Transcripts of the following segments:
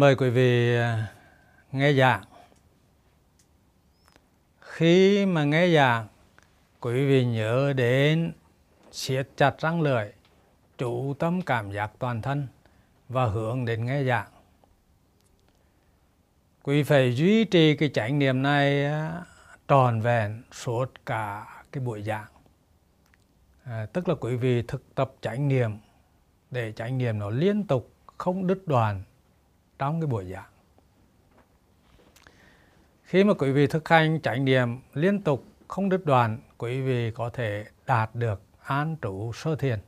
Mời quý vị à, nghe giảng. Khi mà nghe giảng, quý vị nhớ đến siết chặt răng lưỡi, chủ tâm cảm giác toàn thân và hướng đến nghe giảng. Quý phải duy trì cái chánh niệm này à, tròn vẹn suốt cả cái buổi giảng. À, tức là quý vị thực tập chánh niệm để chánh niệm nó liên tục không đứt đoàn trong cái buổi giảng. Khi mà quý vị thực hành trải nghiệm liên tục không đứt đoạn, quý vị có thể đạt được an trụ sơ thiền.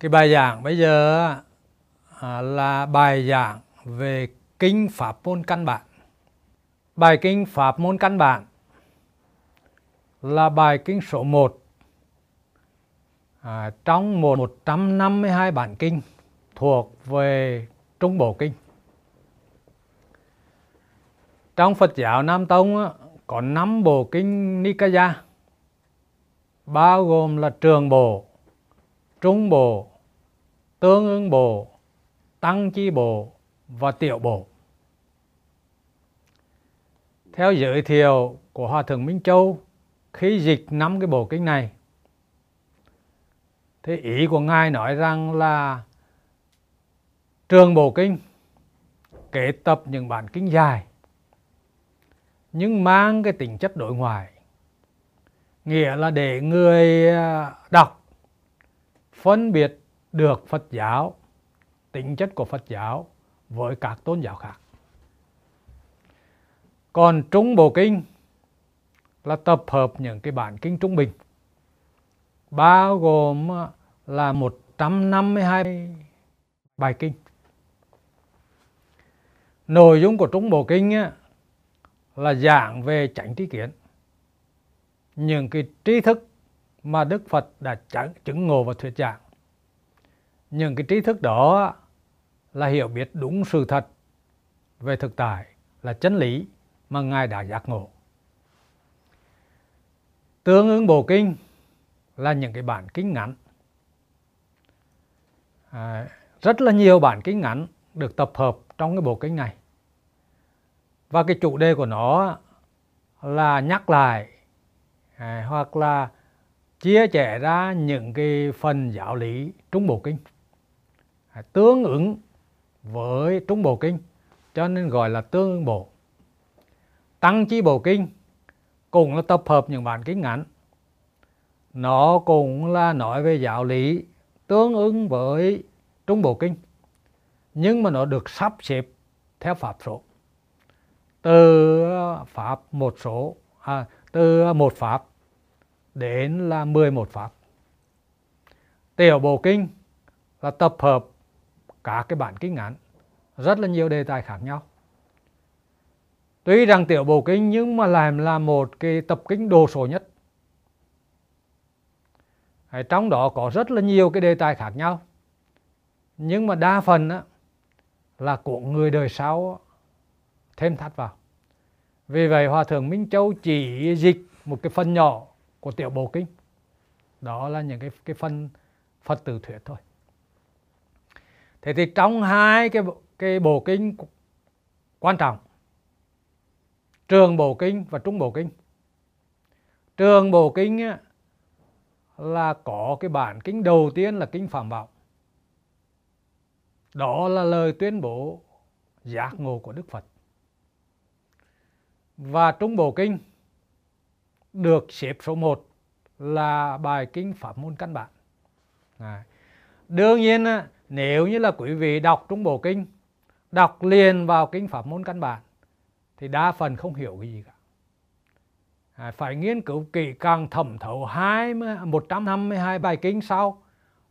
Cái bài giảng bây giờ à, là bài giảng về kinh pháp môn căn bản. Bài kinh pháp môn căn bản là bài kinh số 1 à, trong một 152 bản kinh thuộc về Trung Bộ Kinh. Trong Phật giáo Nam Tông có 5 bộ kinh Nikaya bao gồm là Trường Bộ, Trung Bộ, Tương ứng Bộ, Tăng Chi Bộ và Tiểu Bộ. Theo giới thiệu của Hòa Thượng Minh Châu, khi dịch năm cái bộ kinh này Thế ý của Ngài nói rằng là trường bộ kinh kế tập những bản kinh dài, nhưng mang cái tính chất đối ngoại, nghĩa là để người à, đọc, phân biệt được Phật giáo, tính chất của Phật giáo với các tôn giáo khác. Còn trung bộ kinh là tập hợp những cái bản kinh trung bình bao gồm ờ, là 152 bài kinh. Nội dung của Trung Bộ Kinh á, là giảng về chánh trí kiến. Những cái trí thức mà Đức Phật đã chứng ngộ và thuyết giảng. Những cái trí thức đó ờ, là hiểu biết đúng sự thật về thực tại, là chân lý mà Ngài đã giác ngộ. Tương ứng Bộ Kinh là những cái bản kinh ngắn. À, rất là nhiều bản kinh ngắn được tập hợp trong cái bộ kinh này. Và cái chủ đề của nó là nhắc lại à, hoặc là chia sẻ ra những cái phần giáo lý trung bộ kinh à, tương ứng với trung bộ kinh cho nên gọi là tương ứng bộ. Tăng chi bộ kinh cũng là tập hợp những bản kinh ngắn nó cũng là nói về giáo lý tương ứng với Trung Bộ Kinh nhưng mà nó được sắp xếp theo pháp số. Từ à, pháp một số à, từ à, một pháp đến là 11 pháp. Tiểu bộ kinh là tập hợp cả cái bản kinh ngắn rất là nhiều đề tài khác nhau. Tuy rằng tiểu bộ kinh nhưng mà làm là một cái tập kinh đồ sổ nhất trong đó có rất là nhiều cái đề tài khác nhau. Nhưng mà đa phần á, là của người đời sau thêm thắt vào. Vì vậy hòa thượng minh châu chỉ dịch một cái phần nhỏ của tiểu bộ kinh. Đó là những cái cái phần phật tử thuyết thôi. Thế thì trong hai cái cái bộ kinh quan trọng trường bộ kinh và trung bộ kinh. Trường bộ kinh á, là có cái bản kinh đầu tiên là kinh Phạm Vọng. Đó là lời tuyên bố giác ngộ của Đức Phật. Và Trung Bộ Kinh được xếp số 1 là bài kinh Pháp môn căn bản. À. Đương nhiên nếu như là quý vị đọc Trung Bộ Kinh, đọc liền vào kinh Pháp môn căn bản thì đa phần không hiểu cái gì cả phải nghiên cứu kỹ càng thẩm thấu hai một trăm năm mươi hai bài kinh sau.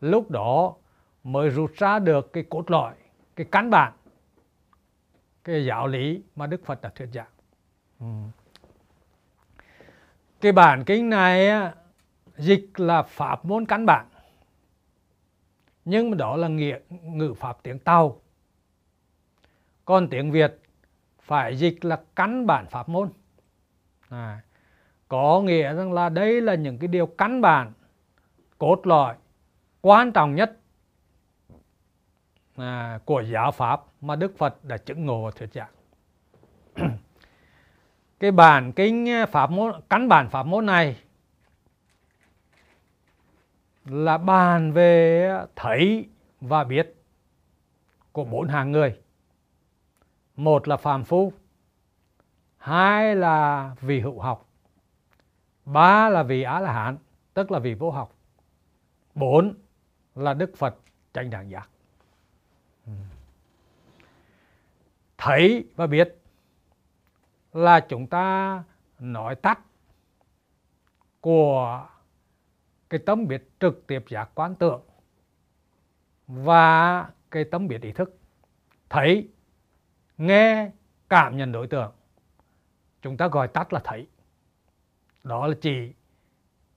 Lúc đó mới rút ra được cái cốt lõi cái căn bản cái giáo lý mà Đức Phật đã thuyết giảng. Ừ. cái bản kinh này dịch là pháp môn căn bản nhưng mà đó là nghĩa ngữ pháp tiếng tàu. Còn tiếng việt phải dịch là căn bản pháp môn. À, có nghĩa rằng là đây là những cái điều căn bản cốt lõi quan trọng nhất à, của giáo pháp mà Đức Phật đã chứng ngộ và thuyết giảng. cái bản kinh pháp môn căn bản pháp môn này là bàn về thấy và biết của bốn hàng người. Một là phàm phu, hai là vị hữu học, ba là vị á la hán, tức là vị vô học, bốn là Đức Phật tranh đẳng giác. Thấy và biết là chúng ta nói tắt của cái tâm biết trực tiếp giác quan tượng và cái tâm biết ý thức. Thấy nghe cảm nhận đối tượng. Chúng ta gọi tắt là thấy đó là chỉ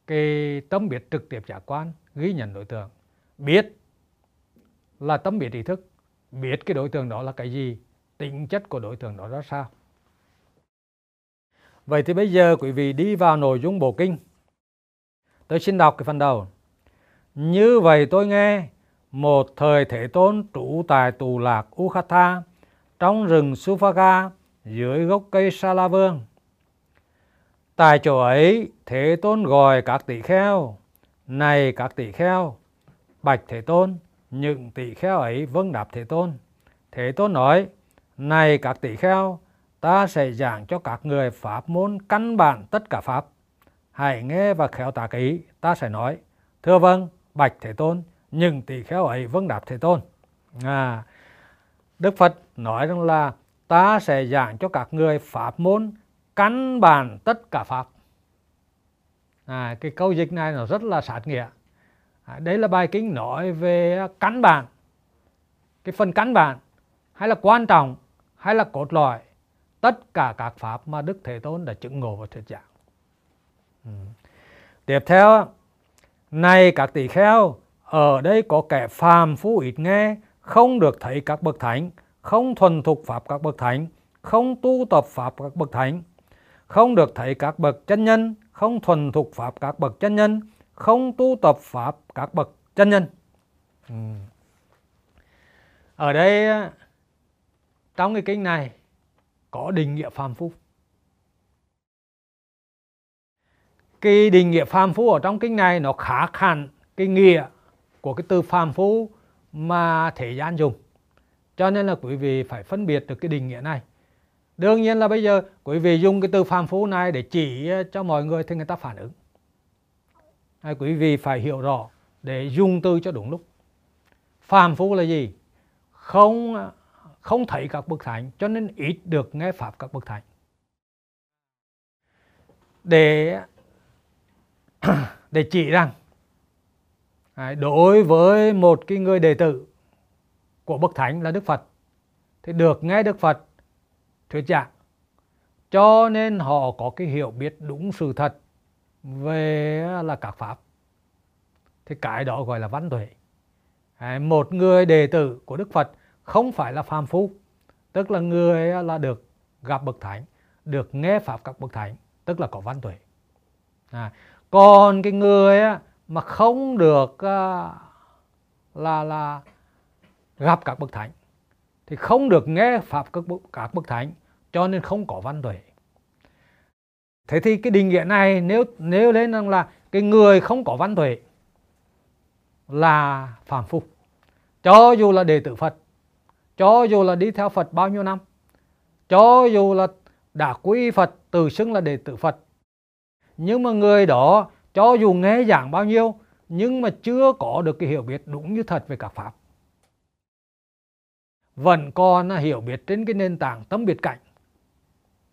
cái tâm biết trực tiếp giác quan, ghi nhận đối tượng. Biết là tâm biết ý thức, biết cái đối tượng đó là cái gì, tính chất của đối tượng đó ra sao. Vậy thì bây giờ quý vị đi vào nội dung bộ kinh. Tôi xin đọc cái phần đầu. Như vậy tôi nghe, một thời Thế Tôn trụ tại tù lạc Ukhatha, trong rừng Sufaga dưới gốc cây Sa La Vương. Tại chỗ ấy, Thế Tôn gọi các tỷ kheo, này các tỷ kheo, bạch Thế Tôn, những tỷ kheo ấy vâng đáp Thế Tôn. Thế Tôn nói, này các tỷ kheo, ta sẽ giảng cho các người pháp môn căn bản tất cả pháp. Hãy nghe và khéo tạc ý, ta sẽ nói, thưa vâng, bạch Thế Tôn, những tỷ kheo ấy vâng đáp Thế Tôn. À, Đức Phật nói rằng là ta sẽ giảng cho các người pháp môn căn bản tất cả pháp. À, cái câu dịch này nó rất là sát nghĩa. À, đấy là bài kinh nói về căn bản, cái phần căn bản hay là quan trọng hay là cốt lõi tất cả các pháp mà Đức Thế Tôn đã chứng ngộ và thuyết giảng. Ừ. Tiếp theo, này các tỷ kheo, ở đây có kẻ phàm phu ít nghe, không được thấy các bậc thánh, không thuần thục pháp các bậc thánh, không tu tập pháp các bậc thánh, không được thấy các bậc chân nhân, không thuần thục pháp các bậc chân nhân, không tu tập pháp các bậc chân nhân. Ừ. Ở đây trong cái kinh này có định nghĩa phàm phu. Cái định nghĩa phàm phu ở trong kinh này nó khác hẳn cái nghĩa của cái từ phàm phu mà thế gian dùng. Cho nên là quý vị phải phân biệt được cái định nghĩa này. Đương nhiên là bây giờ, quý vị dùng cái từ phàm phu này để chỉ ờ, cho mọi người thì người ta phản ứng. Hay quý vị phải hiểu rõ để dùng từ cho đúng lúc. Phàm phu là gì? Không ờ, không thấy các bậc thánh, cho nên ít được nghe pháp các bậc thánh. Để để chỉ rằng đối với một cái người đệ tử của bậc thánh là Đức Phật, thì được nghe Đức Phật thuyết giảng cho nên họ có cái hiểu biết đúng sự thật về là các pháp. Thì cái đó gọi là văn tuệ. Một người đệ tử của Đức Phật không phải là phàm phu tức là người là được gặp bậc thánh được nghe pháp các bậc thánh tức là có văn tuệ. À, còn cái người mà không được là là gặp các bậc thánh thì không được nghe pháp các bậc, các bậc thánh cho nên không có văn tuệ. Thế thì cái định nghĩa này nếu nếu lên rằng là cái người không có văn tuệ là phạm phu. Cho dù là đệ tử Phật cho dù là đi theo Phật bao nhiêu năm cho dù là đã quy Phật từ xưng là đệ tử Phật nhưng mà người đó cho dù nghe giảng bao nhiêu nhưng mà chưa có được cái hiểu biết đúng như thật về các pháp vẫn còn hiểu biết trên cái nền tảng tâm biệt cảnh,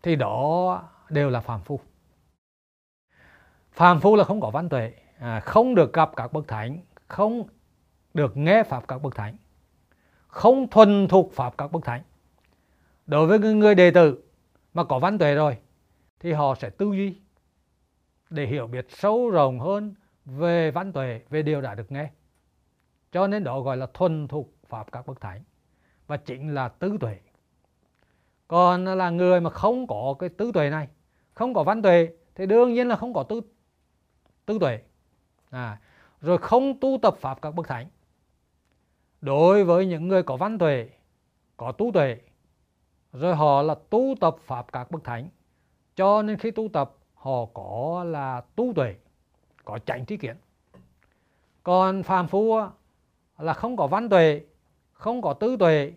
thì đó đều là phàm phu. Phàm phu là không có văn tuệ à, không được gặp các bậc thánh, không được nghe pháp các bậc thánh, không thuần thuộc pháp các bậc thánh. Đối với người đệ tử mà có văn tuệ rồi, thì họ sẽ tư duy để hiểu biết sâu rộng hơn về văn tuệ, về điều đã được nghe. Cho nên đó gọi là thuần thuộc pháp các bậc thánh và chính là tứ tuệ. Còn là người mà không có cái tứ tuệ này không có văn tuệ thì đương nhiên là không có tứ tứ tuệ. À, rồi không tu tập pháp các bậc thánh. Đối với những người có văn tuệ có tu tuệ rồi họ là tu tập pháp các bậc thánh cho nên khi tu tập họ có là tu tuệ có chánh trí kiến. Còn phàm phu là không có văn tuệ không có tư tuệ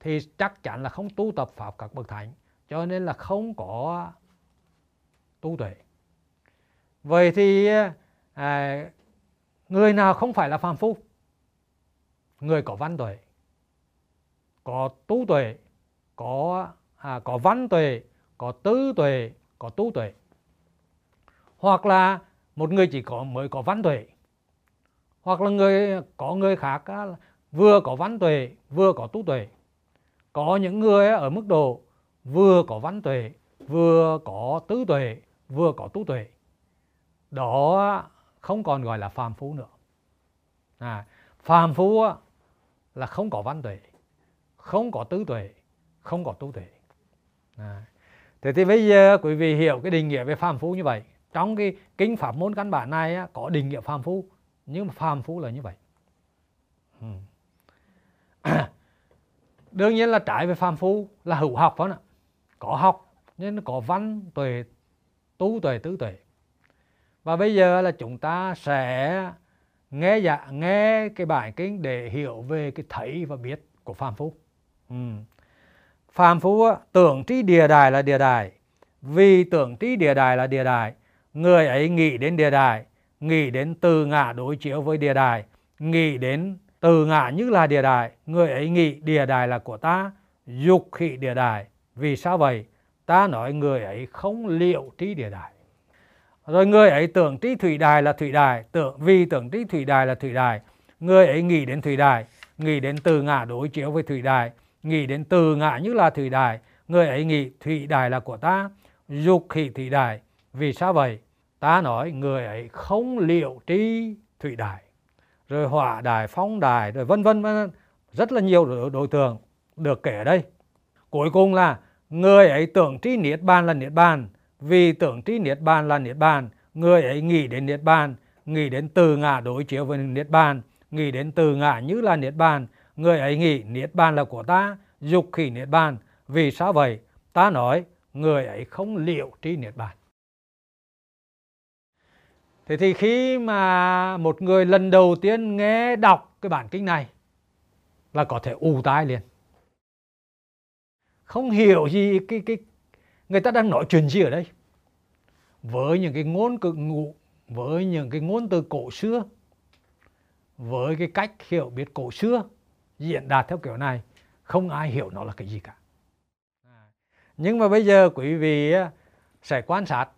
thì chắc chắn là không tu tập pháp các bậc thánh. Cho nên là không có tu tuệ. Vậy thì à, người nào không phải là phàm phu? Người có văn tuệ có tu tuệ có à, có văn tuệ có tư tuệ có tu tuệ. Hoặc là một người chỉ có mới có văn tuệ. Hoặc là người có người khác vừa có văn tuệ vừa có tu tuệ. Có những người ở mức độ vừa có văn tuệ vừa có tứ tuệ vừa có tu tuệ. Đó không còn gọi là phàm phu nữa. À, phàm phu là không có văn tuệ không có tứ tuệ không có tu tuệ. À. thế thì bây giờ quý vị hiểu cái định nghĩa về phàm phu như vậy. Trong cái kinh pháp môn căn bản này có định nghĩa phàm phu nhưng mà phàm phu là như vậy. Ừ. đương nhiên là trái về phàm phu là hữu học phải không ạ có học nên có văn, tuệ tu, tuệ tứ tuệ. Và bây giờ là chúng ta sẽ nghe dạ nghe cái bài kinh để hiểu về cái thấy và biết của phàm phu. Ừ. phàm phu tưởng trí địa đài là địa đài. Vì tưởng trí địa đài là địa đài, người ấy nghĩ đến địa đài, nghĩ đến từ ngã đối chiếu với địa đài, nghĩ đến từ ngã như là địa đài, người ấy nghĩ địa đài là của ta, dục khị địa đài. Vì sao vậy? Ta nói người ấy không liệu trí địa đài. Rồi người ấy tưởng trí thủy đài là thủy đài, tưởng, vì tưởng trí thủy đài là thủy đài. Người ấy nghĩ đến thủy đài, nghĩ đến từ ngã đối chiếu với thủy đài, nghĩ đến từ ngã như là thủy đài. Người ấy nghĩ thủy đài là của ta, dục khị thủy đài. Vì sao vậy? Ta nói người ấy không liệu trí thủy đài rồi hỏa đài phong đài, rồi vân vân vân rất là nhiều đối tượng được kể ở đây. Cuối cùng là người ấy tưởng trí niết bàn là niết bàn. Vì tưởng trí niết bàn là niết bàn, người ấy nghĩ đến niết bàn, nghĩ đến từ ngã đối chiếu với niết bàn, nghĩ đến từ ngã như là niết bàn. Người ấy nghĩ niết bàn là của ta, dục khỉ niết bàn. Vì sao vậy? Ta nói, người ấy không liệu trí niết bàn thế thì khi mà một người lần đầu tiên nghe đọc cái bản kinh này là có thể ù tai liền. Không hiểu gì cái cái, người ta đang nói chuyện gì ở đây. Với những cái ngôn cực ngụ, với những cái ngôn từ cổ xưa, với cái cách hiểu biết cổ xưa diễn đạt theo kiểu này, không ai hiểu nó là cái gì cả. Nhưng mà bây giờ quý vị sẽ quan sát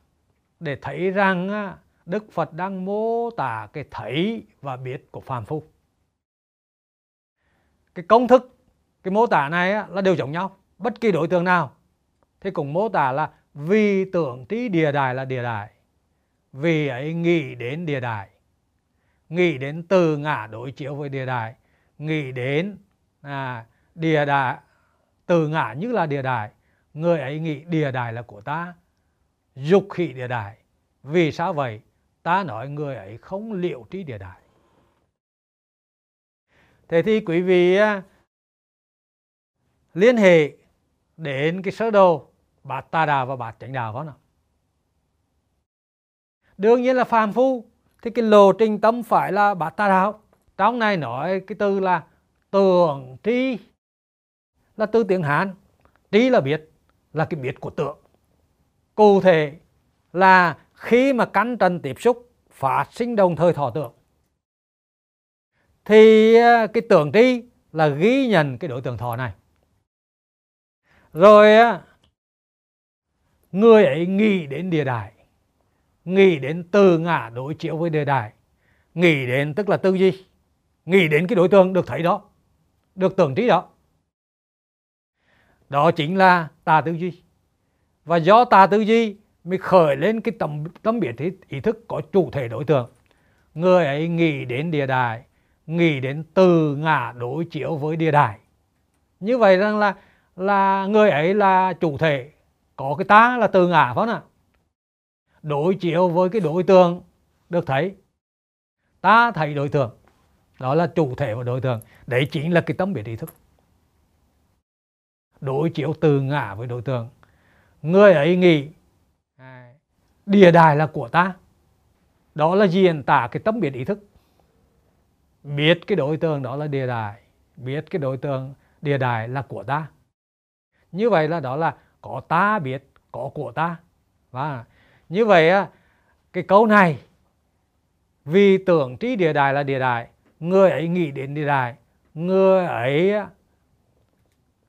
để thấy rằng Đức Phật đang mô tả cái thấy và biết của phàm phu. Cái công thức, cái mô tả này là đều giống nhau. Bất kỳ đối tượng nào thì cũng mô tả là vì tưởng trí địa đài là địa đài. Vì ấy nghĩ đến địa đài. Nghĩ đến từ ngã đối chiếu với địa đài. Nghĩ đến à, địa đài, từ ngã như là địa đài. Người ấy nghĩ địa đài là của ta. Dục khỉ địa đài. Vì sao vậy? Ta nói người ấy không liệu trí địa đại. Thế thì quý vị liên hệ đến cái sơ đồ bát tà đạo và bát chánh đạo đó nào? Đương nhiên là phàm phu thì cái lộ trình tâm phải là bát tà đạo. Trong này nói cái từ là tưởng tri là từ tiếng Hán. trí là biết, là cái biết của tượng. Cụ thể là khi mà căn trần tiếp xúc, phát sinh đồng thời thọ tưởng thì à, cái tưởng tri là ghi nhận cái đối tượng thọ này. Rồi à, người ấy nghĩ đến địa đài, nghĩ đến từ ngã đối chiếu với địa đài, nghĩ đến tức là tư duy, nghĩ đến cái đối tượng được thấy đó, được tưởng trí đó. Đó chính là tà tư duy. Và do tà tư duy mới khởi lên cái tầm tâm biệt ý, ý thức có chủ thể đối tượng. Người ấy nghĩ đến địa đài nghĩ đến từ ngã đối chiếu với địa đài. Như vậy rằng là là người ấy là chủ thể có cái ta là từ ngã phải không ạ? Đối chiếu với cái đối tượng được thấy. Ta thấy đối tượng đó là chủ thể và đối tượng. Đấy chính là cái tâm biệt ý thức. Đối chiếu từ ngã với đối tượng. Người ấy nghĩ địa đài là của ta. Đó là diễn tả cái tâm biệt ý thức. Biết cái đối tượng đó là địa đài. Biết cái đối tượng địa đài là của ta. Như vậy là đó là có ta biết có của ta. Và như vậy á cái câu này vì tưởng trí địa đài là địa đài người ấy nghĩ đến địa đài người ấy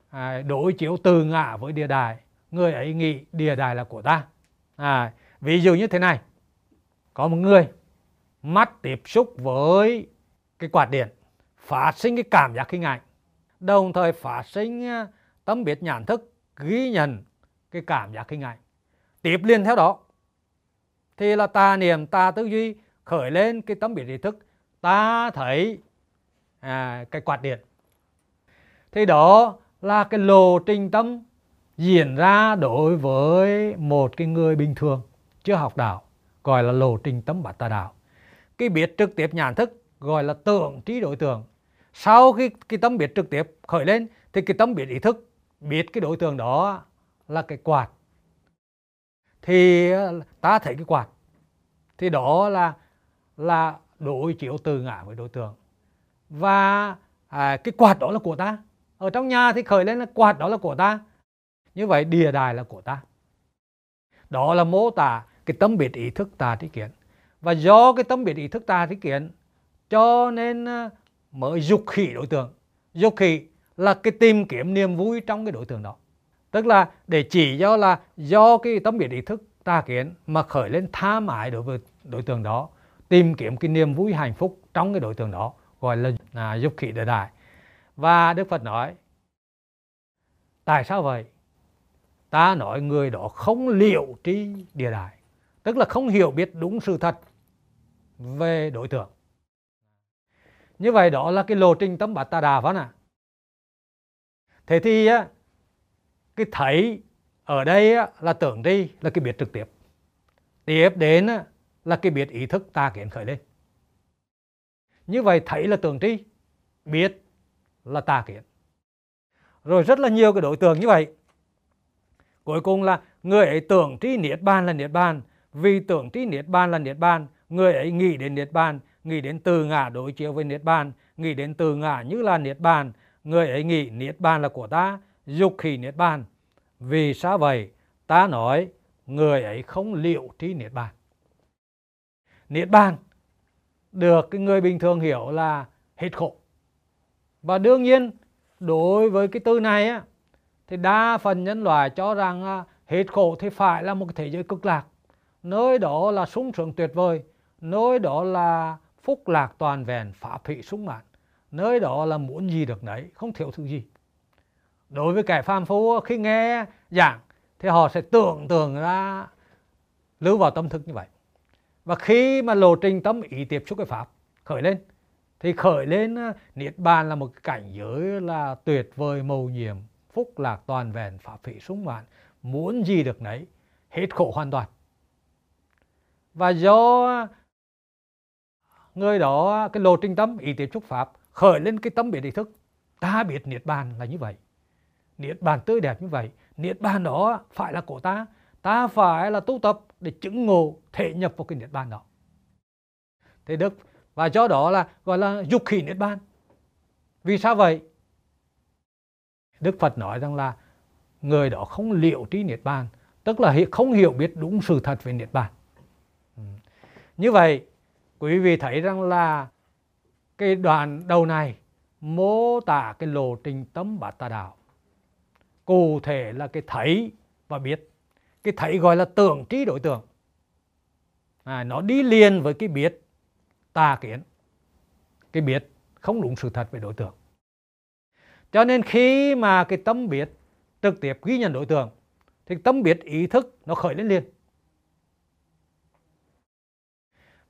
à, đối chiếu từ ngã với địa đài người ấy nghĩ địa đài là của ta. À, ví dụ như thế này có một người mắt tiếp xúc với cái quạt điện phát sinh cái cảm giác kinh ngại đồng thời phát sinh à, tâm biết nhãn thức ghi nhận cái cảm giác kinh ngại. Tiếp liền theo đó thì là ta niệm ta tư duy khởi lên cái tâm biết ý thức ta thấy à, cái quạt điện. Thì đó là cái lộ trình tâm diễn ra đối với một cái người bình thường chưa học đạo gọi là lộ trình tâm bát tà đạo. Cái biết trực tiếp nhãn thức gọi là tưởng trí đối tượng. Sau khi cái tâm biết trực tiếp khởi lên thì cái tâm biết ý thức biết cái đối tượng đó là cái quạt. Thì ờ, ta thấy cái quạt thì đó là là đối chiếu từ ngã với đối tượng. Và à, cái quạt đó là của ta. Ở trong nhà thì khởi lên là quạt đó là của ta. Như vậy địa đài là của ta. Đó là mô tả cái tâm biệt ý thức ta tri kiến và do cái tâm biệt ý thức ta tri kiến cho nên ờ, mới dục khỉ đối tượng. Dục khỉ là cái tìm kiếm niềm vui trong cái đối tượng đó. Tức là để chỉ do là do cái tâm biệt ý thức ta kiến mà khởi lên tham ái đối với đối tượng đó tìm kiếm cái niềm vui hạnh phúc trong cái đối tượng đó gọi là à, dục khỉ địa đại. Và đức phật nói tại sao vậy? Ta nói người đó không liệu tri địa đại tức là không hiểu biết đúng sự thật về đối tượng. Như vậy đó là cái lộ trình tâm bát tà đà phải không ạ. Thế thì cái thấy ở đây là tưởng đi là cái biết trực tiếp. Tiếp đến là cái biết ý thức ta kiến khởi lên. Như vậy thấy là tưởng tri, biết là ta kiến. Rồi rất là nhiều cái đối tượng như vậy. Cuối cùng là người ấy tưởng tri niết bàn là niết bàn vì tưởng trí niết bàn là niết bàn, người ấy nghĩ đến niết bàn, nghĩ đến từ ngã đối chiếu với niết bàn, nghĩ đến từ ngã như là niết bàn. Người ấy nghĩ niết bàn là của ta, dục khỉ niết bàn. Vì sao vậy? Ta nói, người ấy không liệu trí niết bàn. Niết bàn được cái người bình thường hiểu là hết khổ. Và đương nhiên, đối với cái từ này á, thì đa phần nhân loại cho rằng à, hết khổ thì phải là một thế giới cực lạc nơi đó là sung sướng tuyệt vời. Nơi đó là phúc lạc toàn vẹn, phá thị sung mãn. Nơi đó là muốn gì được đấy không thiếu thứ gì. Đối với kẻ phàm phu, khi nghe giảng, thì họ sẽ tưởng tượng ra lưu vào tâm thức như vậy. Và khi mà lộ trình tâm ý tiếp xúc với pháp khởi lên, thì khởi lên ờ, niết bàn là một cảnh giới là tuyệt vời mầu nhiệm, phúc lạc toàn vẹn pháp phỉ sung mãn, muốn gì được nấy, hết khổ hoàn toàn và do người đó, cái lộ trình tâm, ý tiếp xúc pháp, khởi lên cái tâm biết ý thức. Ta biết niết bàn là như vậy. Niết bàn tươi đẹp như vậy. Niết bàn đó phải là của ta. Ta phải là tu tập để chứng ngộ thể nhập vào cái niết bàn đó. Thế đức, và do đó là, gọi là, dục khỉ niết bàn. Vì sao vậy? Đức phật nói rằng là, người đó không liệu trí niết bàn, tức là không hiểu biết đúng sự thật về niết bàn như vậy quý vị thấy rằng là cái đoạn đầu này mô tả cái lộ trình tâm bát tà đạo. Cụ thể là cái thấy và biết. Cái thấy gọi là tưởng trí đối tượng. À, nó đi liền với cái biết tà kiến. Cái biết không đúng sự thật về đối tượng. Cho nên khi mà cái tâm biết trực tiếp ghi nhận đối tượng thì tâm biết ý thức nó khởi lên liền.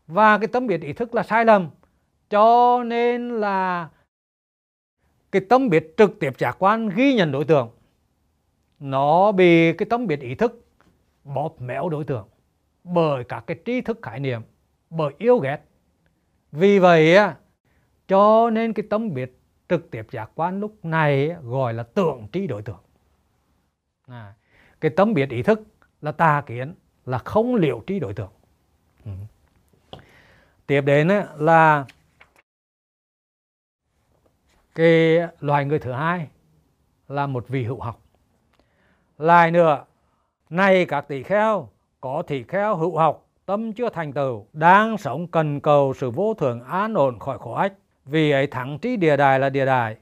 Và cái tâm biết ý thức là sai lầm. Cho nên là cái tâm biết trực tiếp giác quan ghi nhận đối tượng nó bị cái tâm biết ý thức bóp méo đối tượng bởi các cái tri thức khái niệm bởi yêu ghét. Vì vậy cho nên cái tâm biết trực tiếp giác quan lúc này gọi là tưởng trí đối tượng. À, cái tâm biết ý thức là tà kiến là không liệu trí đối tượng. Ừ tiếp đến là cái loài người thứ hai là một vị hữu học. Lại nữa này các tỷ kheo có tỷ kheo hữu học, tâm chưa thành tựu, đang sống cần cầu sự vô thường an ổn khỏi khổ ách. Vì ấy thắng trí địa đài là địa đài.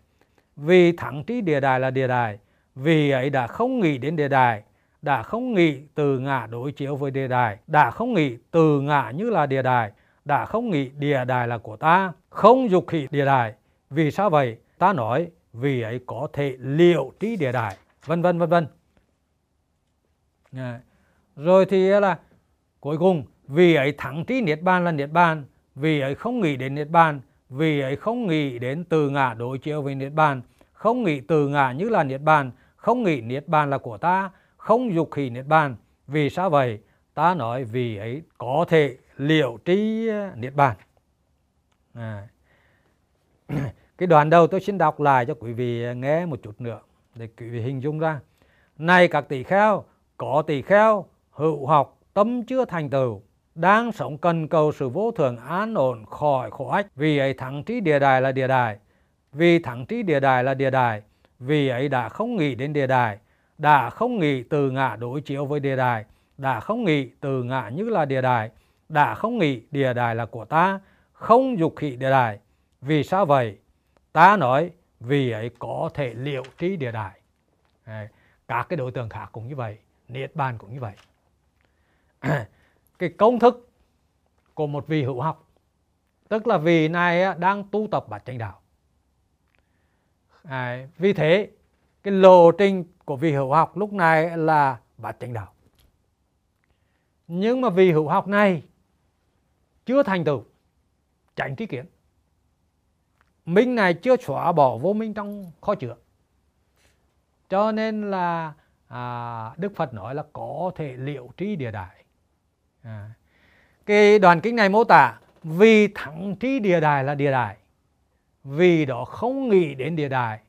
Vì thắng trí địa đài là địa đài. Vì ấy đã không nghĩ đến địa đài, đã không nghĩ từ ngã đối chiếu với địa đài, đã không nghĩ từ ngã như là địa đài đã không nghĩ địa đài là của ta, không dục khỉ địa đài. Vì sao vậy? Ta nói, vì ấy có thể liệu trí địa đài. Vân vân vân vân. Rồi thì là, cuối cùng, vì ấy thắng trí niết bàn là niết bàn. Vì ấy không nghĩ đến niết bàn. Vì ấy không nghĩ đến từ ngã đối chiếu với niết bàn. Không nghĩ từ ngã như là niết bàn. Không nghĩ niết bàn là của ta. Không dục khỉ niết bàn. Vì sao vậy? Ta nói vì ấy có thể liệu trí ờ, niết bàn. À. cái đoạn đầu tôi xin đọc lại cho quý vị ờ, nghe một chút nữa để quý vị hình dung ra. Này các tỷ kheo, có tỷ kheo, hữu học, tâm chưa thành tựu, đang sống cần cầu sự vô thường an ổn khỏi khổ ách. Vì ấy thắng trí địa đài là địa đài vì thắng trí địa đài là địa đài vì ấy đã không nghĩ đến địa đài đã không nghĩ từ ngã đối chiếu với địa đài đã không nghĩ từ ngã như là địa đài đã không nghĩ địa đài là của ta không dục khỉ địa đài. Vì sao vậy? Ta nói vì ấy có thể liệu trí địa đài. Các cái đối tượng khác cũng như vậy niết bàn cũng như vậy. Cái công thức của một vị hữu học tức là vị này đang tu tập bát chánh đạo. À, vì thế cái lộ trình của vị hữu học lúc này là bát chánh đạo. Nhưng mà vị hữu học này chưa thành tựu tránh tri kiến minh này chưa xóa bỏ vô minh trong kho chứa cho nên là à, đức phật nói là có thể liệu trí địa đại à. cái đoàn kinh này mô tả vì thẳng trí địa đại là địa đại, vì đó không nghĩ đến địa đại,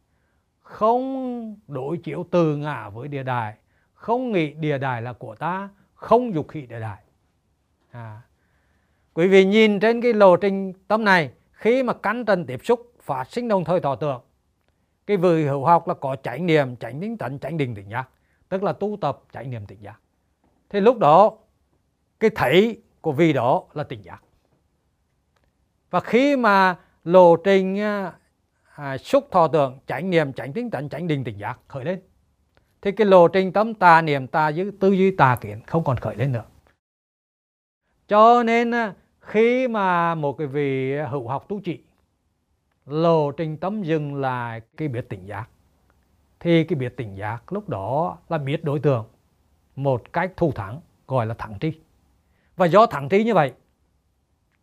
không đối chiếu từ ngã với địa đại, không nghĩ địa đại là của ta không dục hỷ địa đại. à quý vị nhìn trên cái lộ trình tâm này khi mà cắn trần tiếp xúc phát sinh đồng thời thọ tưởng cái vị hữu học là có chánh niệm chánh tính tận chánh định tỉnh giác tức là tu tập chánh niệm tỉnh giác. Thì lúc đó cái thấy của vị đó là tỉnh giác. Và khi mà lộ trình à, à xúc thọ tưởng chánh niệm chánh tính tận chánh định tỉnh giác khởi lên thì cái lộ trình tâm tà niệm tà dư tư duy tà kiến không còn khởi lên nữa. Cho nên à, khi mà một cái vị hữu học tu trị, lộ trình tâm dừng lại cái biết tỉnh giác, thì cái biết tỉnh giác lúc đó là biết đối tượng một cách thu thắng, gọi là thẳng tri. Và do thẳng trí như vậy,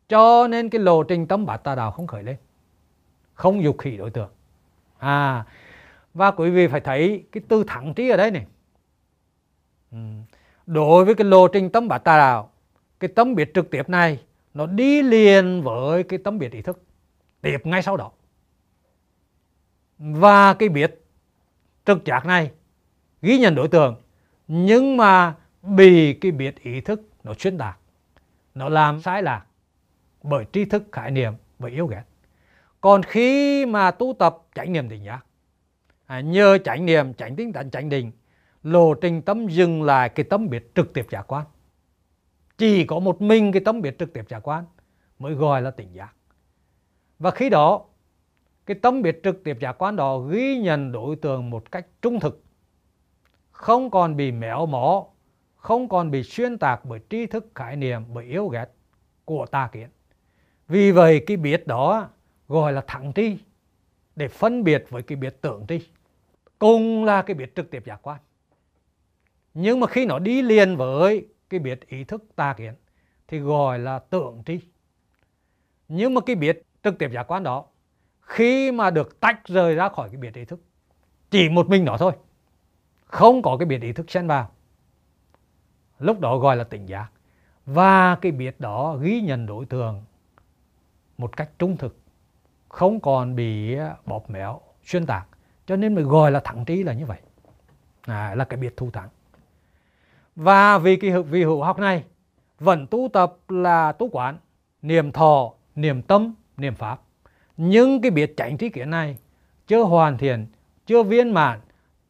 cho nên cái lộ trình tâm bát tà đạo không khởi lên, không dục khỉ đối tượng. À và quý vị phải thấy cái tư thẳng trí ở đây này. Ừ, đối với cái lộ trình tâm bát tà đạo, cái tâm biết trực tiếp này nó đi liền với cái tâm biết ý thức tiếp ngay sau đó. Và cái biết trực giác này ghi nhận đối tượng nhưng mà bị cái biết ý thức nó xuyên tạc nó làm sai lạc bởi tri thức khái niệm và yếu ghét còn khi mà tu tập chánh niệm tỉnh giác à, nhờ chánh niệm chánh tính tánh chánh định lộ trình tâm dừng lại cái tâm biết trực tiếp giác quan chỉ có một mình cái tâm biết trực tiếp giác quan mới gọi là tỉnh giác. Và khi đó, cái tâm biết trực tiếp giả quan đó ghi nhận đối tượng một cách trung thực. Không còn bị méo mó, không còn bị xuyên tạc bởi tri thức, khái niệm, bởi yếu ghét của ta kiến. Vì vậy, cái biết đó gọi là thẳng tri để phân biệt với cái biết tưởng tri, cùng là cái biết trực tiếp giả quan. Nhưng mà khi nó đi liền với cái biết ý thức ta kiến thì gọi là tượng tri. Nhưng mà cái biết trực tiếp giác quan đó khi mà được tách rời ra khỏi cái biệt ý thức chỉ một mình nó thôi không có cái biệt ý thức xen vào. Lúc đó gọi là tỉnh giác. Và cái biệt đó ghi nhận đối tượng một cách trung thực không còn bị bóp méo xuyên tạc. Cho nên mới gọi là thẳng trí là như vậy. À, là cái biệt thu thắng và vì cái vị hữu học này vẫn tu tập là tu quán niềm thọ niềm tâm niềm pháp. Nhưng cái biệt tránh trí kiến này chưa hoàn thiện chưa viên mãn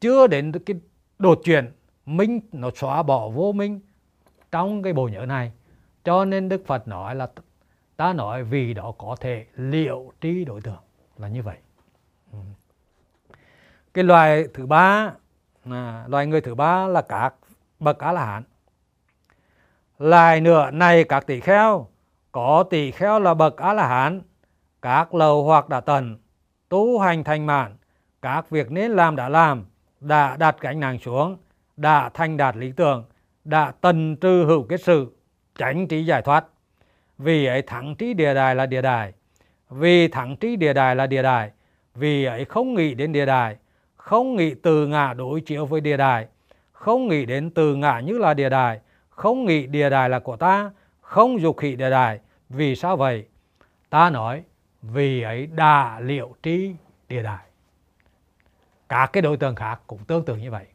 chưa đến cái đột chuyển minh nó xóa bỏ vô minh trong cái bộ nhớ này. Cho nên đức phật nói là ta nói vì đó có thể liệu trí đối tượng là như vậy. Ừ. Cái loài thứ ba à, loài người thứ ba là các bậc á la hán lại nữa, này các tỷ kheo, có tỷ kheo là bậc á la hán, các lầu hoặc đã tần, tu hành thành mạn, các việc nên làm đã làm, đã đặt gánh nặng xuống, đã thành đạt lý tưởng, đã tần trừ hữu kết sự, tránh trí giải thoát. Vì ấy thắng trí địa đài là địa đài, vì thắng trí địa đài là địa đài, vì ấy không nghĩ đến địa đài, không nghĩ từ ngã đối chiếu với địa đài không nghĩ đến từ ngã như là địa đài. Không nghĩ địa đài là của ta. Không dục khỉ địa đài. Vì sao vậy? Ta nói, vì ấy đã liệu trí địa đài. Các cái đối tượng khác cũng tương tự như vậy.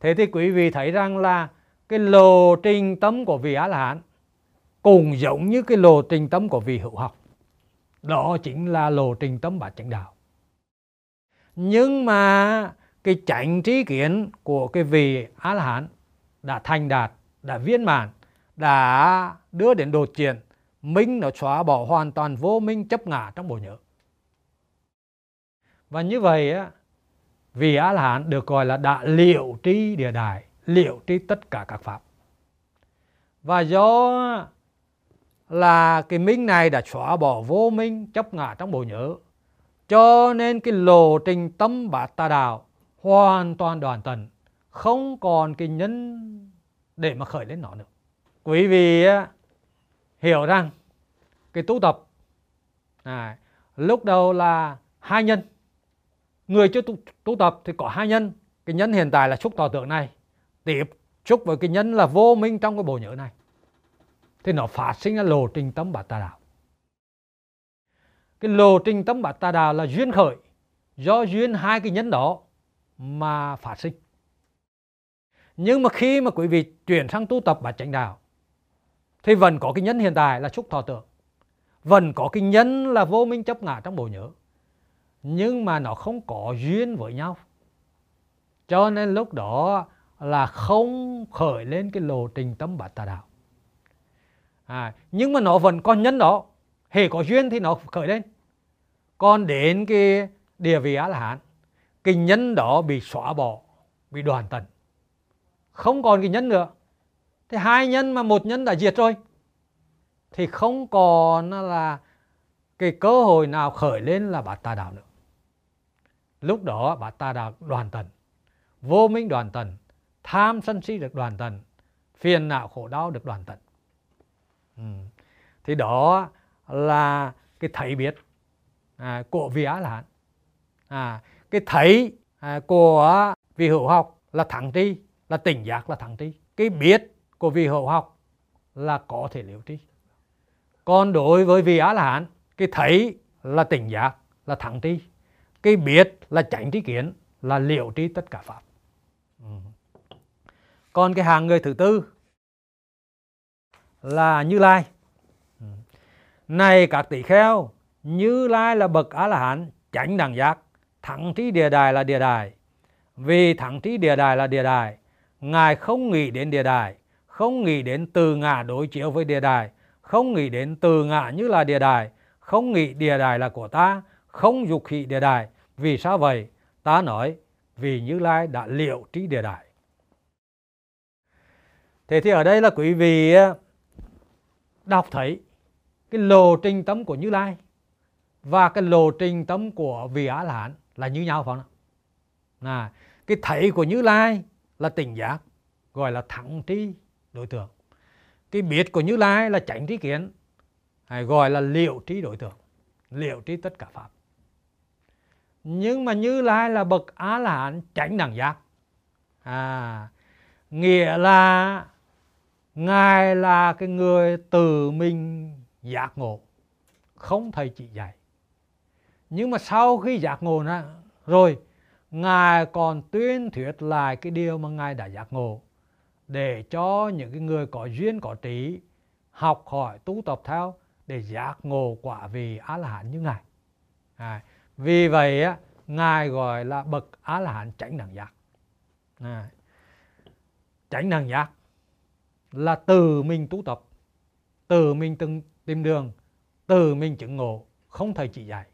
Thế thì quý vị thấy rằng là cái lộ trình tâm của vị á la hán cũng giống như cái lộ trình tâm của vị hữu học. Đó chính là lộ trình tâm bát chánh đạo. Nhưng mà cái chánh trí kiến của cái vị á la hán đã thành đạt, đã viên mãn, đã đưa đến đột triển minh nó xóa bỏ hoàn toàn vô minh chấp ngã trong bộ nhớ. Và như vậy á, vị a la hán được gọi là đã liệu tri địa đại, liệu tri tất cả các pháp. Và do là cái minh này đã xóa bỏ vô minh chấp ngã trong bộ nhớ, cho nên cái lộ trình tâm bát tà đạo hoàn toàn đoàn tận không còn cái nhân để mà khởi lên nó nữa. Quý vị hiểu rằng cái tu tập này, lúc đầu là hai nhân. Người chưa tu, tu tập thì có hai nhân. Cái nhân hiện tại là xúc tỏ tượng này tiếp xúc với cái nhân là vô minh trong cái bộ nhớ này. Thì nó phát sinh ra lộ trình tâm bát tà đạo. Cái lộ trình tâm bát tà đạo là duyên khởi. Do duyên hai cái nhân đó mà phát sinh. Nhưng mà khi mà quý vị chuyển sang tu tập bát chánh đạo thì vẫn có cái nhân hiện tại là xúc thọ tưởng vẫn có cái nhân là vô minh chấp ngã trong bộ nhớ. Nhưng mà nó không có duyên với nhau. Cho nên lúc đó là không khởi lên cái lộ trình tâm bát tà đạo. À, nhưng mà nó vẫn có nhân đó. Hề có duyên thì nó khởi lên. Còn đến cái địa vị á la hán cái nhân đó bị xóa bỏ bị đoàn tận. Không còn cái nhân nữa. Thì hai nhân mà một nhân đã diệt rồi thì không còn là cái cơ hội nào khởi lên là bát tà đạo nữa. Lúc đó bát tà đạo đoàn tận vô minh đoàn tận tham sân si được đoàn tận phiền não khổ đau được đoàn tận. Ừ. thì đó là cái thấy biết à, của vị á là à, cái thấy à, của vị hữu học là thẳng tri, là tỉnh giác là thẳng tri. Cái biết của vị hữu học là có thể liễu tri. Còn đối với vị á la hán cái thấy là tỉnh giác, là thẳng tri. Cái biết là tránh trí kiến, là liễu tri tất cả pháp. Ừ. còn cái hàng người thứ tư là như lai. Ừ. Này các tỷ kheo, như lai là bậc á la hán chánh đẳng giác thẳng trí địa đài là địa đài. Vì thẳng trí địa đài là địa đài, ngài không nghĩ đến địa đài, không nghĩ đến từ ngã đối chiếu với địa đài, không nghĩ đến từ ngã như là địa đài, không nghĩ địa đài là của ta, không dục hỷ địa đài. Vì sao vậy? Ta nói, vì như lai đã liệu trí địa đài. Thế thì ở đây là quý vị đọc thấy cái lộ trình tâm của như lai và cái lộ trình tâm của vị á la hán là như nhau phải không à, cái thấy của như lai là tỉnh giác gọi là thẳng trí đối tượng. Cái biết của như lai là tránh trí kiến hay gọi là liệu trí đối tượng liệu trí tất cả pháp. Nhưng mà như lai là bậc á la hán tránh đẳng giác. À nghĩa là ngài là cái người tự mình giác ngộ không thầy chỉ dạy nhưng mà sau khi giác ngộ ra rồi ngài còn tuyên thuyết lại cái điều mà ngài đã giác ngộ để cho những cái người có duyên có trí học hỏi tu tập theo để giác ngộ quả vị a la hán như ngài. À, vì vậy á ngài gọi là bậc a la hán chánh đẳng giác. À, chánh đẳng giác là từ mình tu tập từ mình từng tìm đường từ mình chứng ngộ không thầy chỉ dạy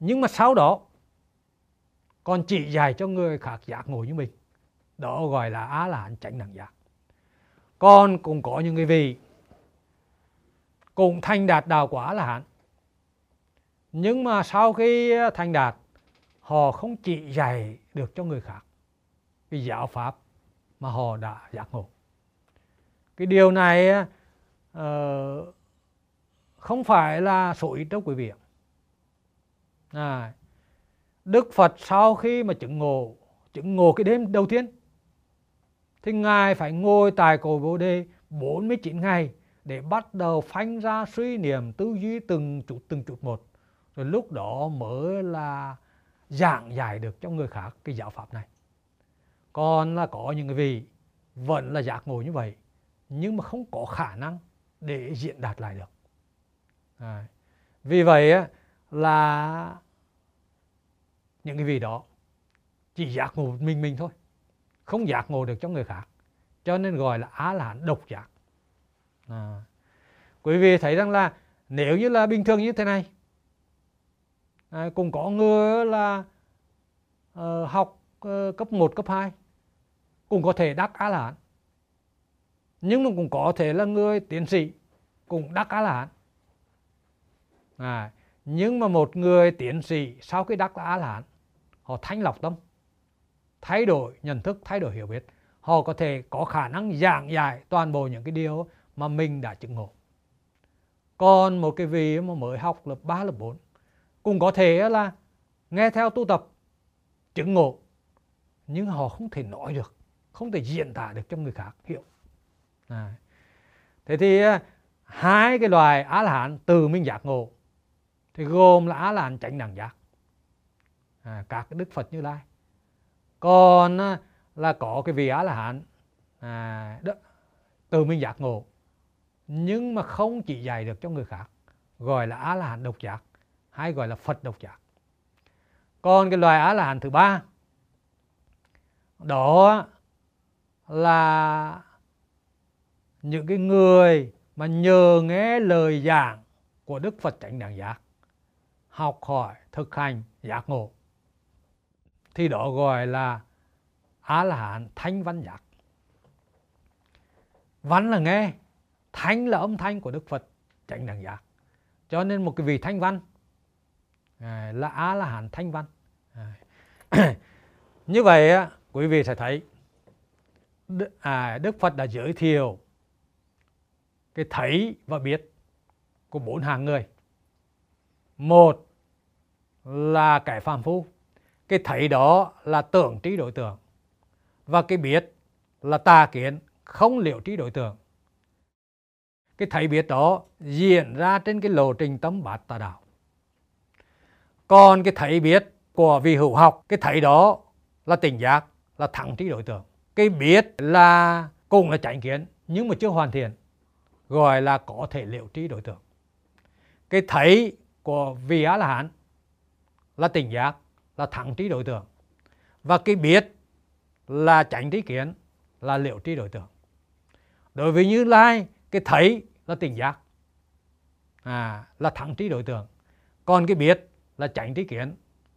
nhưng mà sau đó còn chỉ dạy cho người khác giác ngộ như mình. Đó gọi là á là hán chánh đẳng giác. Còn cũng có những người vị cũng thành đạt đạo quả là hán nhưng mà sau khi thành đạt họ không chỉ dạy được cho người khác cái giáo pháp mà họ đã giác ngộ. Cái điều này uh, không phải là số ít đâu quý vị à, Đức Phật sau khi mà chứng ngộ chứng ngộ cái đêm đầu tiên thì ngài phải ngồi tại cổ bồ đề 49 ngày để bắt đầu phanh ra suy niệm tư duy từng chút từng chút một. Rồi lúc đó mới là giảng giải được cho người khác cái giáo pháp này. Còn là có những người vị vẫn là giác ngộ như vậy nhưng mà không có khả năng để diễn đạt lại được. À, vì vậy là những cái vị đó chỉ giác ngộ mình mình thôi không giác ngộ được cho người khác. Cho nên gọi là á là độc giác. À. quý vị thấy rằng là nếu như là bình thường như thế này à, cũng có người là uh, học uh, cấp 1, cấp 2 cũng có thể đắc á la hán. Nhưng mà cũng có thể là người tiến sĩ cũng đắc á la hán. À, nhưng mà một người tiến sĩ sau khi đắc á la hán họ thanh lọc tâm thay đổi nhận thức thay đổi hiểu biết. Họ có thể có khả năng giảng giải toàn bộ những cái điều mà mình đã chứng ngộ. Còn một cái vị mà mới học lớp 3, lớp 4 cũng có thể là nghe theo tu tập chứng ngộ nhưng họ không thể nói được không thể diễn tả được cho người khác hiểu. À. thế thì à, hai cái loài á la hán từ minh giác ngộ thì gồm là á la hán chánh đẳng giác. À, các đức phật như lai. Còn à, là có cái vị á la hán. À, đó, từ minh giác ngộ. Nhưng mà không chỉ dạy được cho người khác. Gọi là á la hán độc giác hay gọi là phật độc giác. Còn cái loài á la hán thứ ba đó là những cái người mà nhờ nghe lời giảng của Đức Phật Chánh Đẳng Giác học hỏi, thực hành, giác ngộ. Thì đó gọi là a la hán thanh văn giác. Văn là nghe thanh là âm thanh của đức phật, chánh đẳng giác. Cho nên một cái vị thanh văn à, là a la hán thanh văn à, như vậy quý vị sẽ thấy à, đức phật đã giới thiệu cái thấy và biết của bốn hàng người. Một là kẻ phàm phu. Cái thấy đó là tưởng trí đối tượng. Và cái biết là tà kiến, không liệu trí đối tượng. Cái thấy biết đó diễn ra trên cái lộ trình tâm bát tà đạo. Còn cái thấy biết của vị hữu học, cái thấy đó là tỉnh giác, là thẳng trí đối tượng. Cái biết là cùng là chánh kiến, nhưng mà chưa hoàn thiện, gọi là có thể liệu trí đối tượng. Cái thấy của vị á la hán là tỉnh giác là thẳng trí đối tượng. Và cái biết là tránh trí kiến là liệu trí đối tượng. Đối với như lai cái thấy là tỉnh giác. À, là thẳng trí đối tượng. Còn cái biết là tránh trí kiến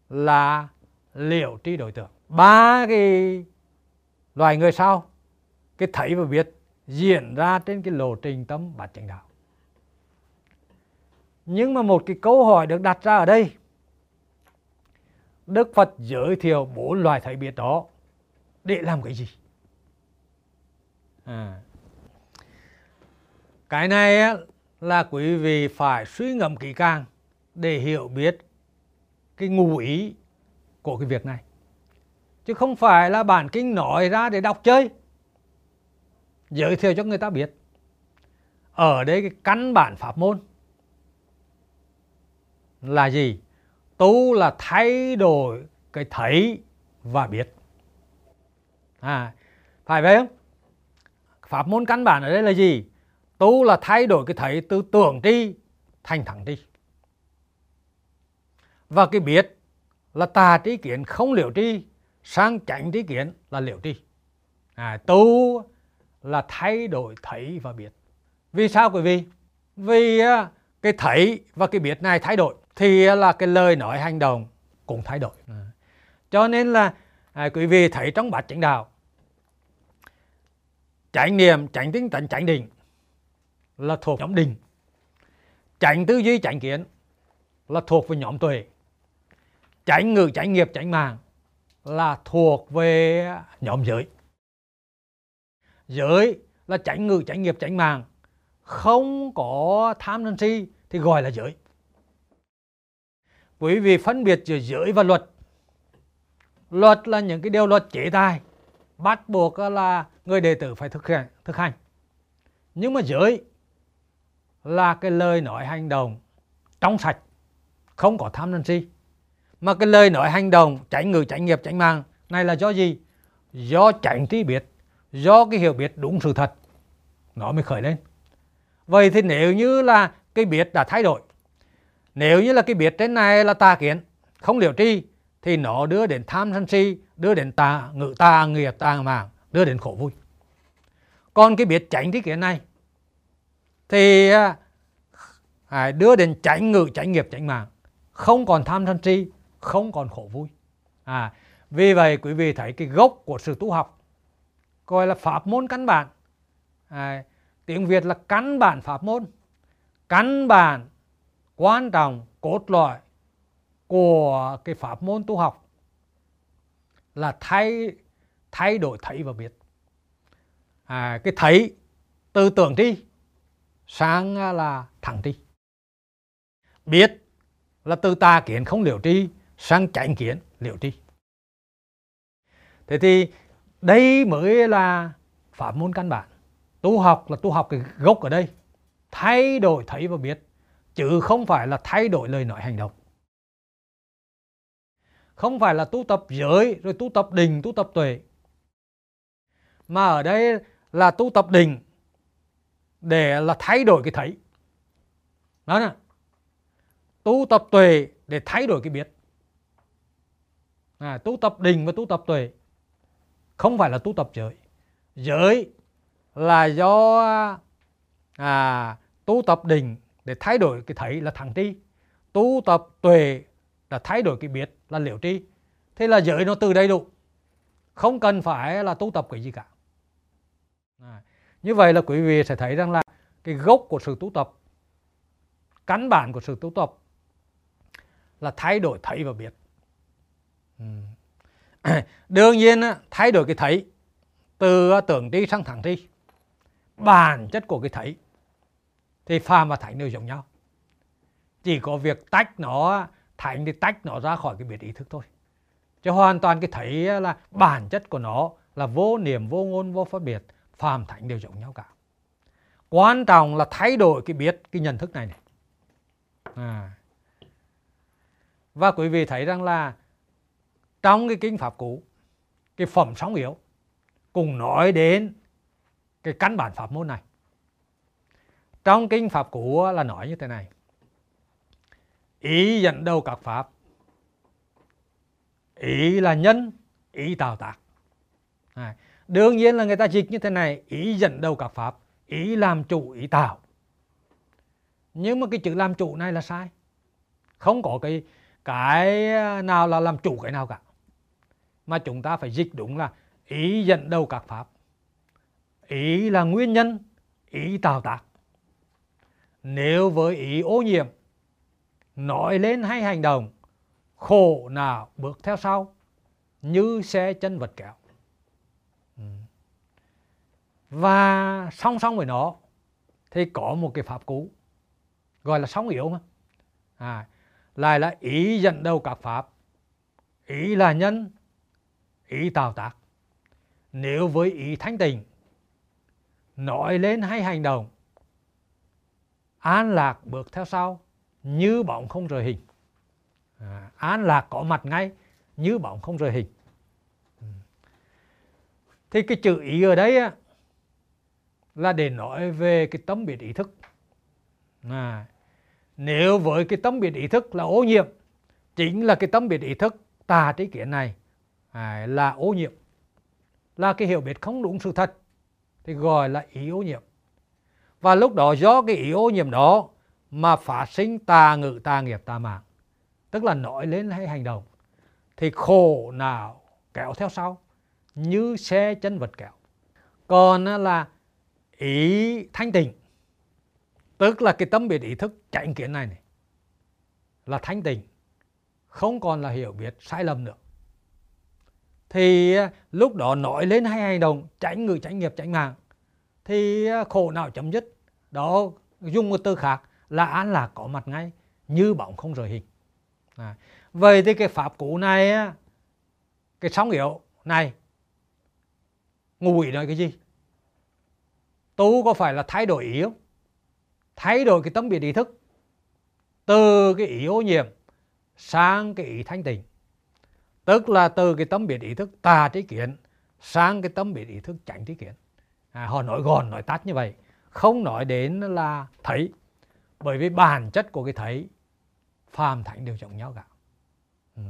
là liệu trí đối tượng. Ba cái loài người sau cái thấy và biết diễn ra trên cái lộ trình tâm bát chánh đạo. Nhưng mà một cái câu hỏi được đặt ra ở đây Đức Phật giới thiệu bốn loài thấy biết đó để làm cái gì? À. Cái này là quý vị phải suy ngẫm kỹ càng để hiểu biết cái ngụ ý của cái việc này. Chứ không phải là bản kinh nói ra để đọc chơi. Giới thiệu cho người ta biết. Ở đây cái căn bản pháp môn là gì? Tu là thay đổi cái thấy và biết. À phải vậy không? Pháp môn căn bản ở đây là gì? Tu là thay đổi cái thấy từ tưởng tri thành thẳng tri và cái biết là tà trí kiến không liệu tri sang chánh trí kiến là liệu tri à, tu là thay đổi thấy và biết. Vì sao quý vị? Vì à, cái thấy và cái biết này thay đổi thì là cái lời nói hành động cũng thay đổi. À. cho nên là à, quý vị thấy trong bát chánh đạo chánh niệm chánh tinh tấn chánh định là thuộc nhóm định. Chánh tư duy chánh kiến là thuộc về nhóm tuệ. Chánh ngữ chánh nghiệp chánh mạng là thuộc về nhóm giới. Giới là chánh ngữ chánh nghiệp chánh mạng. Không có tham sân si thì gọi là giới quý vị phân biệt giữa giới và luật. Luật là những cái điều luật chế tài, bắt buộc là người đệ tử phải thực hiện, thực hành. Nhưng mà giới là cái lời nói hành động trong sạch, không có tham sân si. Mà cái lời nói hành động, tránh ngữ, tránh nghiệp, tránh mạng, này là do gì? Do tránh trí biết, do cái hiểu biết đúng sự thật, nó mới khởi lên. Vậy thì nếu như là cái biết đã thay đổi nếu như là cái biết trên này là tà kiến không liệu tri thì nó đưa đến tham sân si đưa đến tà ngự tà nghiệp tà mạng đưa đến khổ vui. Còn cái biết tránh thế kiến này thì à, đưa đến tránh ngự tránh nghiệp tránh mạng. Không còn tham sân si không còn khổ vui. À vì vậy quý vị thấy cái gốc của sự tu học gọi là pháp môn căn bản. À, tiếng việt là căn bản pháp môn. Căn bản quan trọng cốt lõi của cái pháp môn tu học là thay thay đổi thấy và biết. À, cái thấy từ tưởng tri sang à, là thẳng tri. Biết là từ tà kiến không liệu tri sang chánh kiến liệu tri. Thế thì đây mới là pháp môn căn bản. Tu học là tu học cái gốc ở đây thay đổi thấy và biết chứ không phải là thay đổi lời nói hành động. Không phải là tu tập giới rồi tu tập định tu tập tuệ. Mà ở đây là tu tập định để là thay đổi cái thấy. Đó nè tu tập tuệ để thay đổi cái biết. À, tu tập định và tu tập tuệ không phải là tu tập giới. Giới là do à, tu tập định để thay đổi cái thấy là thẳng tri. Tu tập tuệ là thay đổi cái biết là liễu tri. Thế là giới nó từ đầy đủ. Không cần phải là tu tập cái gì cả. À, như vậy là quý vị sẽ thấy rằng là cái gốc của sự tu tập căn bản của sự tu tập là thay đổi thấy và biết. Ừ. đương nhiên thay đổi cái thấy từ à, tưởng tri sang thẳng tri. Bản chất của cái thấy thì phàm và thánh đều giống nhau. Chỉ có việc tách nó, thánh thì tách nó ra khỏi cái biệt ý thức thôi. Chứ hoàn toàn cái thấy là bản chất của nó là vô niệm, vô ngôn, vô phân biệt phàm thánh đều giống nhau cả. Quan trọng là thay đổi cái biết, cái nhận thức này này. À. và quý vị thấy rằng là trong cái kinh pháp cũ cái phẩm sóng yếu cùng nói đến cái căn bản pháp môn này trong kinh pháp cũ là nói như thế này. Ý dẫn đầu các pháp. Ý là nhân ý tạo tác. À, đương nhiên là người ta dịch như thế này ý dẫn đầu các pháp ý làm chủ ý tạo. Nhưng mà cái chữ làm chủ này là sai. Không có cái cái à, nào là làm chủ cái nào cả. Mà chúng ta phải dịch đúng là ý dẫn đầu các pháp. Ý là nguyên nhân ý tạo tác nếu với ý ô nhiễm nói lên hay hành động khổ nào bước theo sau như xe chân vật kéo. Ừ. Và song song với nó thì có một cái pháp cú gọi là sóng yếu mà. À, lại là ý dẫn đầu các pháp. Ý là nhân ý tạo tác. Nếu với ý thanh tịnh nói lên hay hành động an lạc bước theo sau như bóng không rời hình. À, an lạc có mặt ngay như bóng không rời hình. Ừ. Thì cái chữ ý ở đây á, là để nói về cái tấm biệt ý thức. À, nếu với cái tấm biệt ý thức là ô nhiễm chính là cái tấm biệt ý thức tà trí kiến này à, là ô nhiễm. Là cái hiểu biết không đúng sự thật thì gọi là ý ô nhiễm và lúc đó do cái ý ô nhiễm đó mà phát sinh tà ngự tà nghiệp tà mạng. Tức là nói lên hay hành động thì khổ nào kéo theo sau? Như xe chân vật kéo. Còn là ý thanh tịnh. Tức là cái tâm biệt ý thức chánh kiến này, này. Là thanh tịnh. Không còn là hiểu biết sai lầm nữa. Thì lúc đó nói lên hay hành động tránh ngự tránh nghiệp tránh mạng thì à, khổ não chấm dứt? Đó, dùng một từ khác là an lạc có mặt ngay, như bóng không rời hình. À. vậy thì cái pháp cũ này cái sóng yếu này ngụy nói cái gì? Tu có phải là thay đổi ý không? Thay đổi cái tâm biệt ý thức, từ cái ý ô nhiễm sang cái ý thanh tịnh. Tức là từ cái tâm biệt ý thức tà trí kiến sang cái tâm biệt ý thức chánh trí kiến à, họ nói gòn nói tắt như vậy. Không nói đến là thấy. Bởi vì bản chất của cái thấy phàm thánh đều giống nhau cả. Ừ.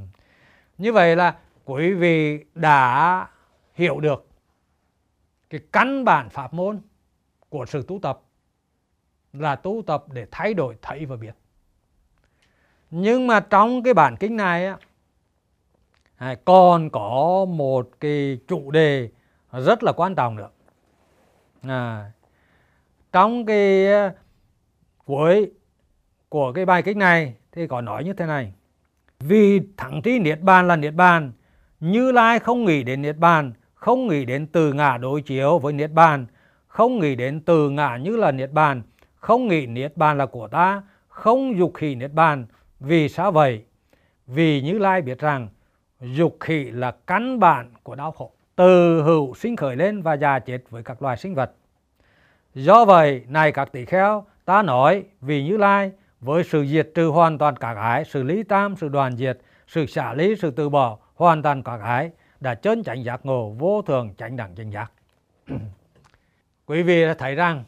như vậy là quý vị đã hiểu được cái căn bản pháp môn của sự tu tập là tu tập để thay đổi thấy và biết. Nhưng mà trong cái bản kinh này á, à, còn có một cái chủ đề rất là quan trọng nữa à, trong cái ờ, cuối của cái bài kích này thì có nói như thế này. Vì thẳng trí niết bàn là niết bàn như lai không nghĩ đến niết bàn không nghĩ đến từ ngã đối chiếu với niết bàn không nghĩ đến từ ngã như là niết bàn không nghĩ niết bàn là của ta không dục khỉ niết bàn. Vì sao vậy? Vì như lai biết rằng dục khỉ là căn bản của đau khổ từ hữu sinh khởi lên và già chết với các loài sinh vật. Do vậy, này các tỷ kheo, ta nói vì như lai, với sự diệt trừ hoàn toàn các ái, sự lý tam, sự đoàn diệt, sự xả lý sự từ bỏ, hoàn toàn các ái, đã chân chánh giác ngộ, vô thường chánh đẳng chánh giác. Quý vị đã thấy rằng,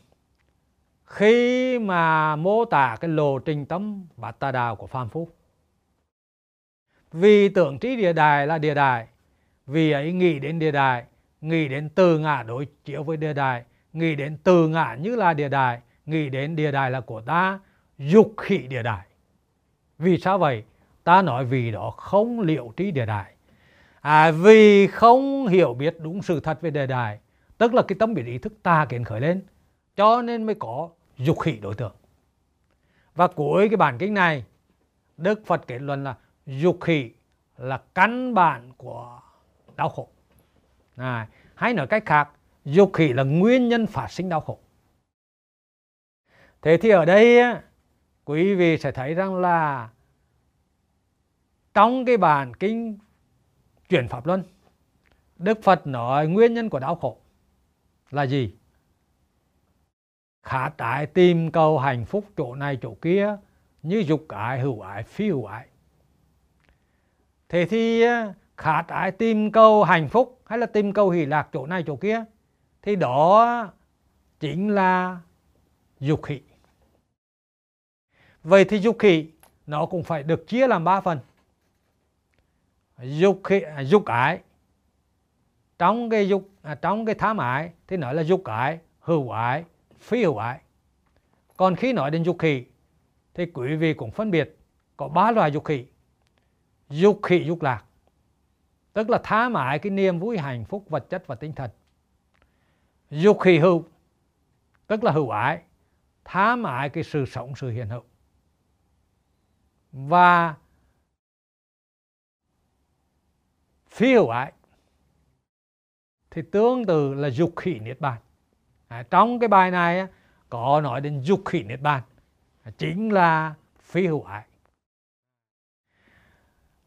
khi mà mô tả cái lộ trình tâm bát tà đạo của phàm Phu, vì tưởng trí địa đài là địa đài vì ấy nghĩ đến địa đài nghĩ đến từ ngã đối chiếu với địa đài nghĩ đến từ ngã như là địa đài nghĩ đến địa đài là của ta dục khỉ địa đài. Vì sao vậy? Ta nói vì đó không liệu trí địa đài. À, vì không hiểu biết đúng sự thật về địa đài tức là cái tâm biệt ý thức ta kiến khởi lên cho nên mới có dục khỉ đối tượng. Và cuối cái bản kinh này Đức Phật kết luận là dục khỉ là căn bản của đau khổ à, hay nói cách khác dục khỉ là nguyên nhân phát sinh đau khổ thế thì ở đây quý vị sẽ thấy rằng là trong cái bản kinh chuyển pháp luân Đức Phật nói nguyên nhân của đau khổ là gì? Khả tại tìm cầu hạnh phúc chỗ này chỗ kia như dục ái, hữu ái, phi hữu ái. Thế thì khát ái tìm cầu hạnh phúc hay là tìm cầu hỷ lạc chỗ này chỗ kia thì đó chính là dục khỉ. Vậy thì dục khỉ nó cũng phải được chia làm ba phần. Dục khỉ, à, dục ái trong cái dục à, trong cái tham ái thì nói là dục ái hữu ái phi hữu ái còn khi nói đến dục khỉ thì quý vị cũng phân biệt có ba loại dục khỉ dục khỉ dục lạc tức là tha mãi cái niềm vui hạnh phúc vật chất và tinh thần. Dục hỷ hữu tức là hữu ái tha mãi cái sự sống sự hiện hữu. Và phi hữu ái thì tương tự là dục khỉ niết bàn. À, trong cái bài này có nói đến dục khỉ niết bàn à, chính là phi hữu ái.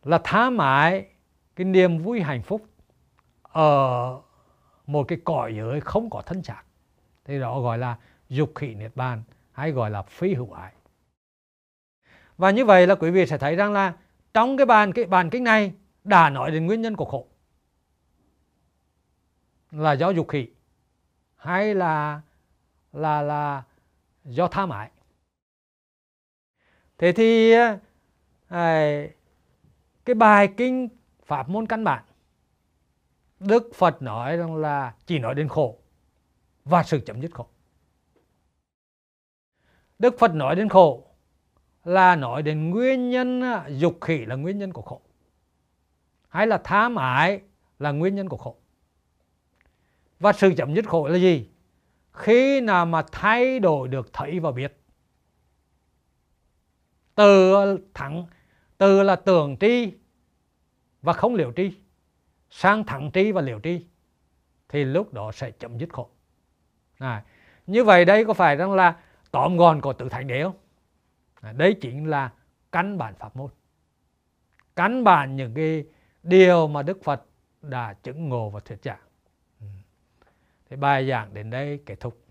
Là tha mãi cái niềm vui hạnh phúc ở một cái cõi giới không có thân xác. Thì đó gọi là dục khỉ niết bàn hay gọi là phi hữu ái. Và như vậy là quý vị sẽ thấy rằng là trong cái bàn cái bàn kinh này đã nói đến nguyên nhân của khổ. Là do dục khí hay là là là do tham ái. Thế thì à, cái bài kinh pháp môn căn bản. Đức phật nói rằng là chỉ nói đến khổ và sự chấm dứt khổ. Đức phật nói đến khổ là nói đến nguyên nhân à, dục khỉ là nguyên nhân của khổ, hay là tham ái là nguyên nhân của khổ. Và sự chấm dứt khổ là gì? Khi nào mà thay đổi được thấy và biết. Từ thẳng, từ là tưởng tri và không liều tri sang thẳng tri và liều tri thì lúc đó sẽ chấm dứt khổ. À, như vậy đây có phải rằng là tóm gọn của tự thánh đế không? À, đấy chính là căn bản pháp môn. Căn bản những cái điều mà đức phật đã chứng ngộ và thuyết giảng. Ừ. Thì bài giảng đến đây kết thúc.